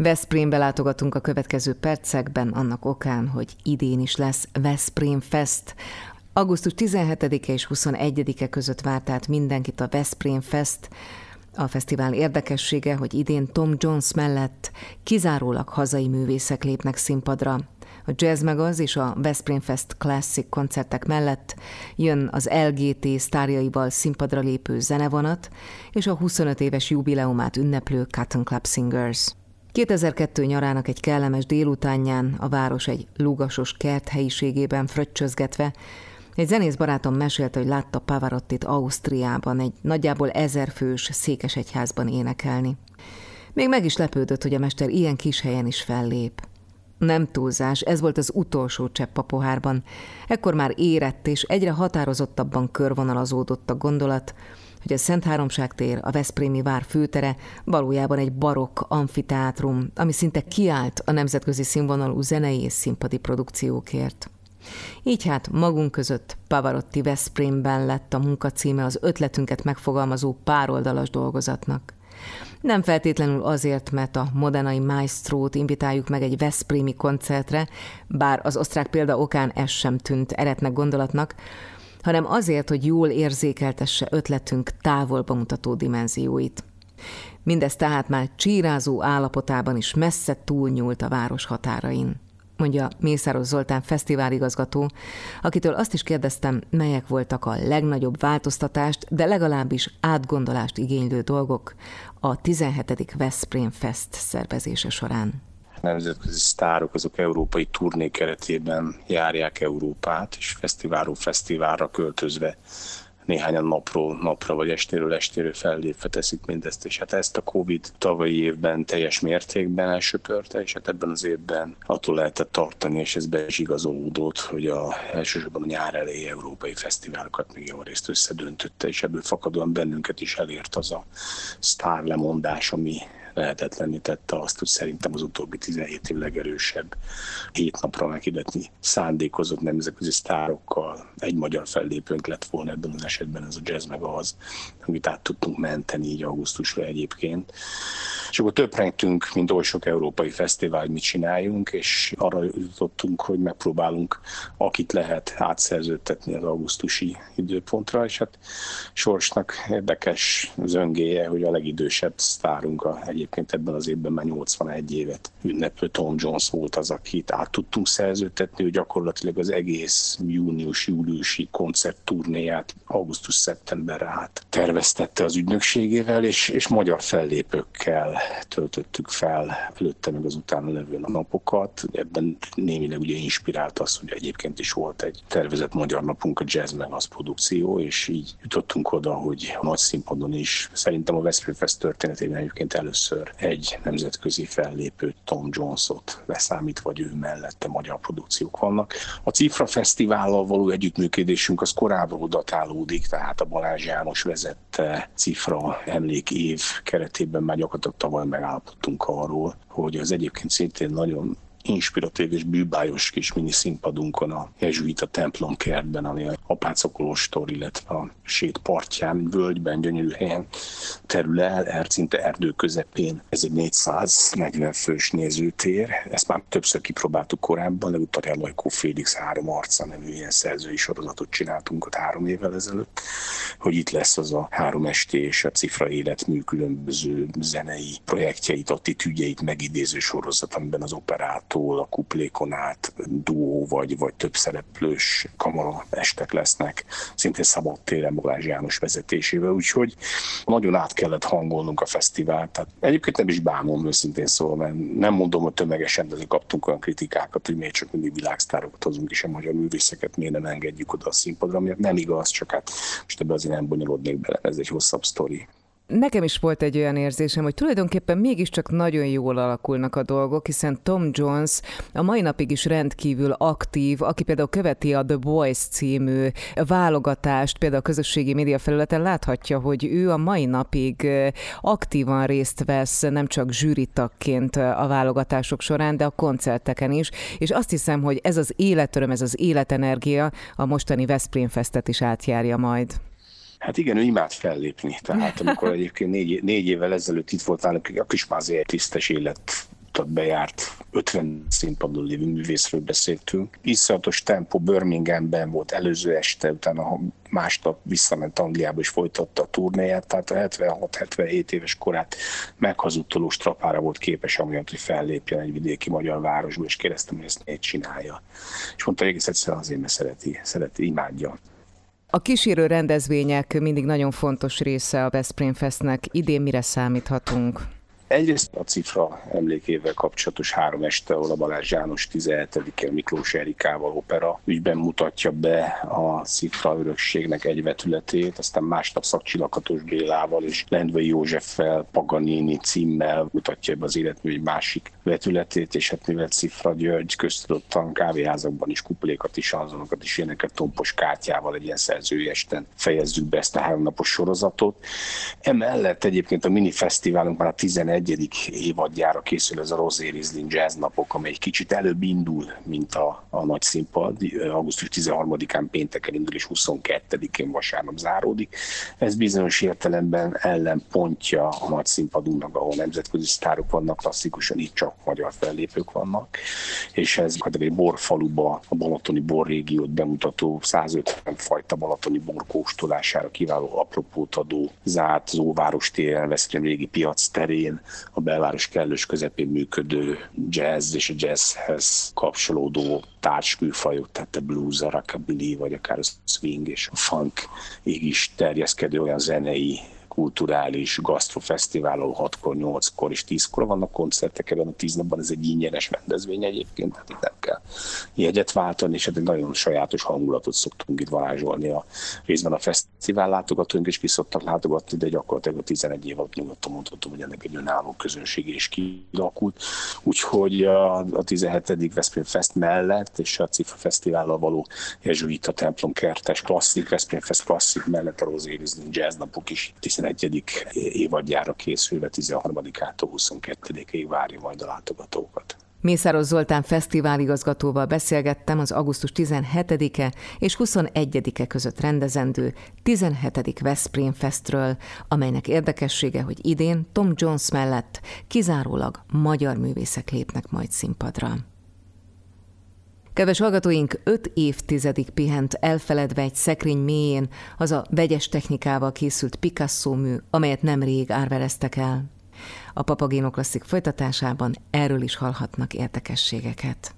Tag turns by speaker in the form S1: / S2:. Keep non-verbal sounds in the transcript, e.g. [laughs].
S1: Veszprémbe látogatunk a következő percekben, annak okán, hogy idén is lesz Veszprém Fest. Augusztus 17-e és 21-e között várt át mindenkit a Veszprém Fest. A fesztivál érdekessége, hogy idén Tom Jones mellett kizárólag hazai művészek lépnek színpadra. A Jazz Magaz és a Veszprém Fest Classic koncertek mellett jön az LGT sztárjaival színpadra lépő zenevonat és a 25 éves jubileumát ünneplő Cotton Club Singers. 2002 nyarának egy kellemes délutánján a város egy lugasos kert helyiségében fröccsözgetve egy zenész barátom mesélte, hogy látta Pavarottit Ausztriában egy nagyjából ezerfős székesegyházban énekelni. Még meg is lepődött, hogy a mester ilyen kis helyen is fellép. Nem túlzás, ez volt az utolsó csepp a pohárban. Ekkor már érett és egyre határozottabban körvonalazódott a gondolat, hogy a Szent Háromság tér, a Veszprémi vár főtere valójában egy barokk amfiteátrum, ami szinte kiállt a nemzetközi színvonalú zenei és színpadi produkciókért. Így hát magunk között Pavarotti Veszprémben lett a munkacíme az ötletünket megfogalmazó pároldalas dolgozatnak. Nem feltétlenül azért, mert a modenai maestrót invitáljuk meg egy Veszprémi koncertre, bár az osztrák példa okán ez sem tűnt eretnek gondolatnak, hanem azért, hogy jól érzékeltesse ötletünk távolba mutató dimenzióit. Mindez tehát már csírázó állapotában is messze túlnyúlt a város határain mondja Mészáros Zoltán fesztiváligazgató, akitől azt is kérdeztem, melyek voltak a legnagyobb változtatást, de legalábbis átgondolást igénylő dolgok a 17. Veszprém Fest szervezése során
S2: nemzetközi sztárok azok európai turné keretében járják Európát, és fesztiválról fesztiválra költözve néhányan napról napra, vagy estéről estéről fellépve teszik mindezt, és hát ezt a Covid tavalyi évben teljes mértékben elsöpörte, és hát ebben az évben attól lehetett tartani, és ez be is igazolódott, hogy a, elsősorban a nyár elejé európai fesztiválokat még jó részt összedöntötte, és ebből fakadóan bennünket is elért az a sztár lemondás, ami tette azt, hogy szerintem az utóbbi 17 év legerősebb hét napra meghirdetni szándékozott nemzetközi sztárokkal egy magyar fellépőnk lett volna ebben az esetben ez a jazz meg az, amit át tudtunk menteni így augusztusra egyébként. És akkor töprengtünk, mint oly sok európai fesztivál, hogy mit csináljunk, és arra jutottunk, hogy megpróbálunk, akit lehet átszerződtetni az augusztusi időpontra, és hát Sorsnak érdekes zöngéje, hogy a legidősebb sztárunk a, egyébként ebben az évben már 81 évet ünneplő Tom Jones volt az, akit át tudtunk szerződtetni, hogy gyakorlatilag az egész június-júliusi koncertturnéját augusztus-szeptemberre át terveztette az ügynökségével, és, és magyar fellépőkkel töltöttük fel előtte meg az utána levő napokat. Ebben némileg ugye inspirált az, hogy egyébként is volt egy tervezett magyar napunk, a Jazz meg az produkció, és így jutottunk oda, hogy a nagy színpadon is szerintem a Veszprém Fest történetében egyébként először egy nemzetközi fellépő Tom Jones-ot leszámít, vagy ő mellette magyar produkciók vannak. A Cifra Fesztivállal való együttműködésünk az korábban datálódik, tehát a Balázs János vezette Cifra emlékév keretében már gyakorlatilag tavaly megállapodtunk arról, hogy az egyébként szintén nagyon inspiratív és bűbájos kis mini színpadunkon a jezsuita templom kertben, ami a apácokolostor, illetve a sét partján, völgyben, gyönyörű helyen terül el, ercinte erdő közepén. Ez egy 440 fős nézőtér. Ezt már többször kipróbáltuk korábban, legutóbb a Lajkó Félix három arca nevű ilyen szerzői sorozatot csináltunk ott három évvel ezelőtt, hogy itt lesz az a három esté és a cifra életmű különböző zenei projektjeit, attitűdjeit megidéző sorozat, amiben az operától a kuplékon át duó vagy, vagy több szereplős kamara estek lesznek, szintén szabadtéren Balázs János vezetésével, úgyhogy nagyon át kellett hangolnunk a fesztivált. Tehát egyébként nem is bámom őszintén szóval, mert nem mondom, hogy tömegesen, de kaptunk olyan kritikákat, hogy miért csak mindig világsztárokat hozunk, és a magyar művészeket miért nem engedjük oda a színpadra, ami nem igaz, csak hát most ebbe azért nem bonyolódnék bele, ez egy hosszabb sztori.
S1: Nekem is volt egy olyan érzésem, hogy tulajdonképpen mégiscsak nagyon jól alakulnak a dolgok, hiszen Tom Jones a mai napig is rendkívül aktív, aki például követi a The Voice című válogatást, például a közösségi média felületen láthatja, hogy ő a mai napig aktívan részt vesz nem csak zsűritagként a válogatások során, de a koncerteken is, és azt hiszem, hogy ez az életöröm, ez az életenergia a mostani Veszprém Festet is átjárja majd.
S2: Hát igen, ő imád fellépni. Tehát [laughs] amikor egyébként négy, négy évvel ezelőtt itt volt nálunk, is már azért tisztes élet utat bejárt 50 színpadon lévő művészről beszéltünk. Iszonyatos tempó Birminghamben volt előző este, utána másnap visszament Angliába és folytatta a turnéját, tehát a 76-77 éves korát meghazudtoló strapára volt képes amiatt, hogy fellépjen egy vidéki magyar városba, és kérdeztem, hogy ezt miért csinálja. És mondta, hogy egész egyszerűen azért, mert szereti, szereti, imádja.
S1: A kísérő rendezvények mindig nagyon fontos része a Veszprém Festnek. Idén mire számíthatunk?
S2: Egyrészt a cifra emlékével kapcsolatos három este, ahol a Balázs János 17-én Miklós Erikával opera ügyben mutatja be a cifra örökségnek egy vetületét, aztán másnap Szakcsilakatos Bélával és Lendvai Józseffel, Paganini címmel mutatja be az életmű egy másik vetületét, és hát mivel Cifra György köztudottan kávéházakban is kupolékat is, azonokat is éneket Tompos kártyával egy ilyen szerzői esten fejezzük be ezt a háromnapos sorozatot. Emellett egyébként a mini fesztiválunk már a 11 11. évadjára készül ez a Rosé Riesling Jazz napok, amely egy kicsit előbb indul, mint a, a nagy színpad. Augusztus 13-án pénteken indul, és 22-én vasárnap záródik. Ez bizonyos értelemben ellenpontja a nagy színpadunknak, ahol nemzetközi sztárok vannak, klasszikusan itt csak magyar fellépők vannak, és ez egy borfaluba, a balatoni borrégiót bemutató 150 fajta balatoni bor kóstolására kiváló apropót adó zárt Zóváros téren, Veszprém régi piac terén, a belváros kellős közepén működő jazz és a jazzhez kapcsolódó társműfajok, tehát a blues, a rockabilly, vagy akár a swing és a funk így is terjeszkedő olyan zenei kulturális gasztrofesztivál, ahol 6-kor, 8-kor és 10-kor vannak koncertek ebben a 10 napban, ez egy ingyenes rendezvény egyébként, tehát itt nem kell jegyet váltani, és hát egy nagyon sajátos hangulatot szoktunk itt varázsolni a részben a fesztivál látogatóink is ki szoktak látogatni, de gyakorlatilag a 11 év alatt nyugodtan mondhatom, hogy ennek egy önálló közönség is kialakult. Úgyhogy a, a 17. Veszprém Fest mellett és a Cifa Fesztivállal való Jezsuita templom kertes klasszik, Veszprém Fest klasszik mellett a Rosérizling Jazz napok is 11. évadjára készülve 13-ától 22-ig várja majd a látogatókat.
S1: Mészáros Zoltán fesztiváligazgatóval beszélgettem az augusztus 17-e és 21-e között rendezendő 17. Veszprém Festről, amelynek érdekessége, hogy idén Tom Jones mellett kizárólag magyar művészek lépnek majd színpadra. Kedves hallgatóink, öt évtizedig pihent elfeledve egy szekrény mélyén az a vegyes technikával készült Picasso mű, amelyet nemrég árvereztek el. A Papagéno Klasszik folytatásában erről is hallhatnak érdekességeket.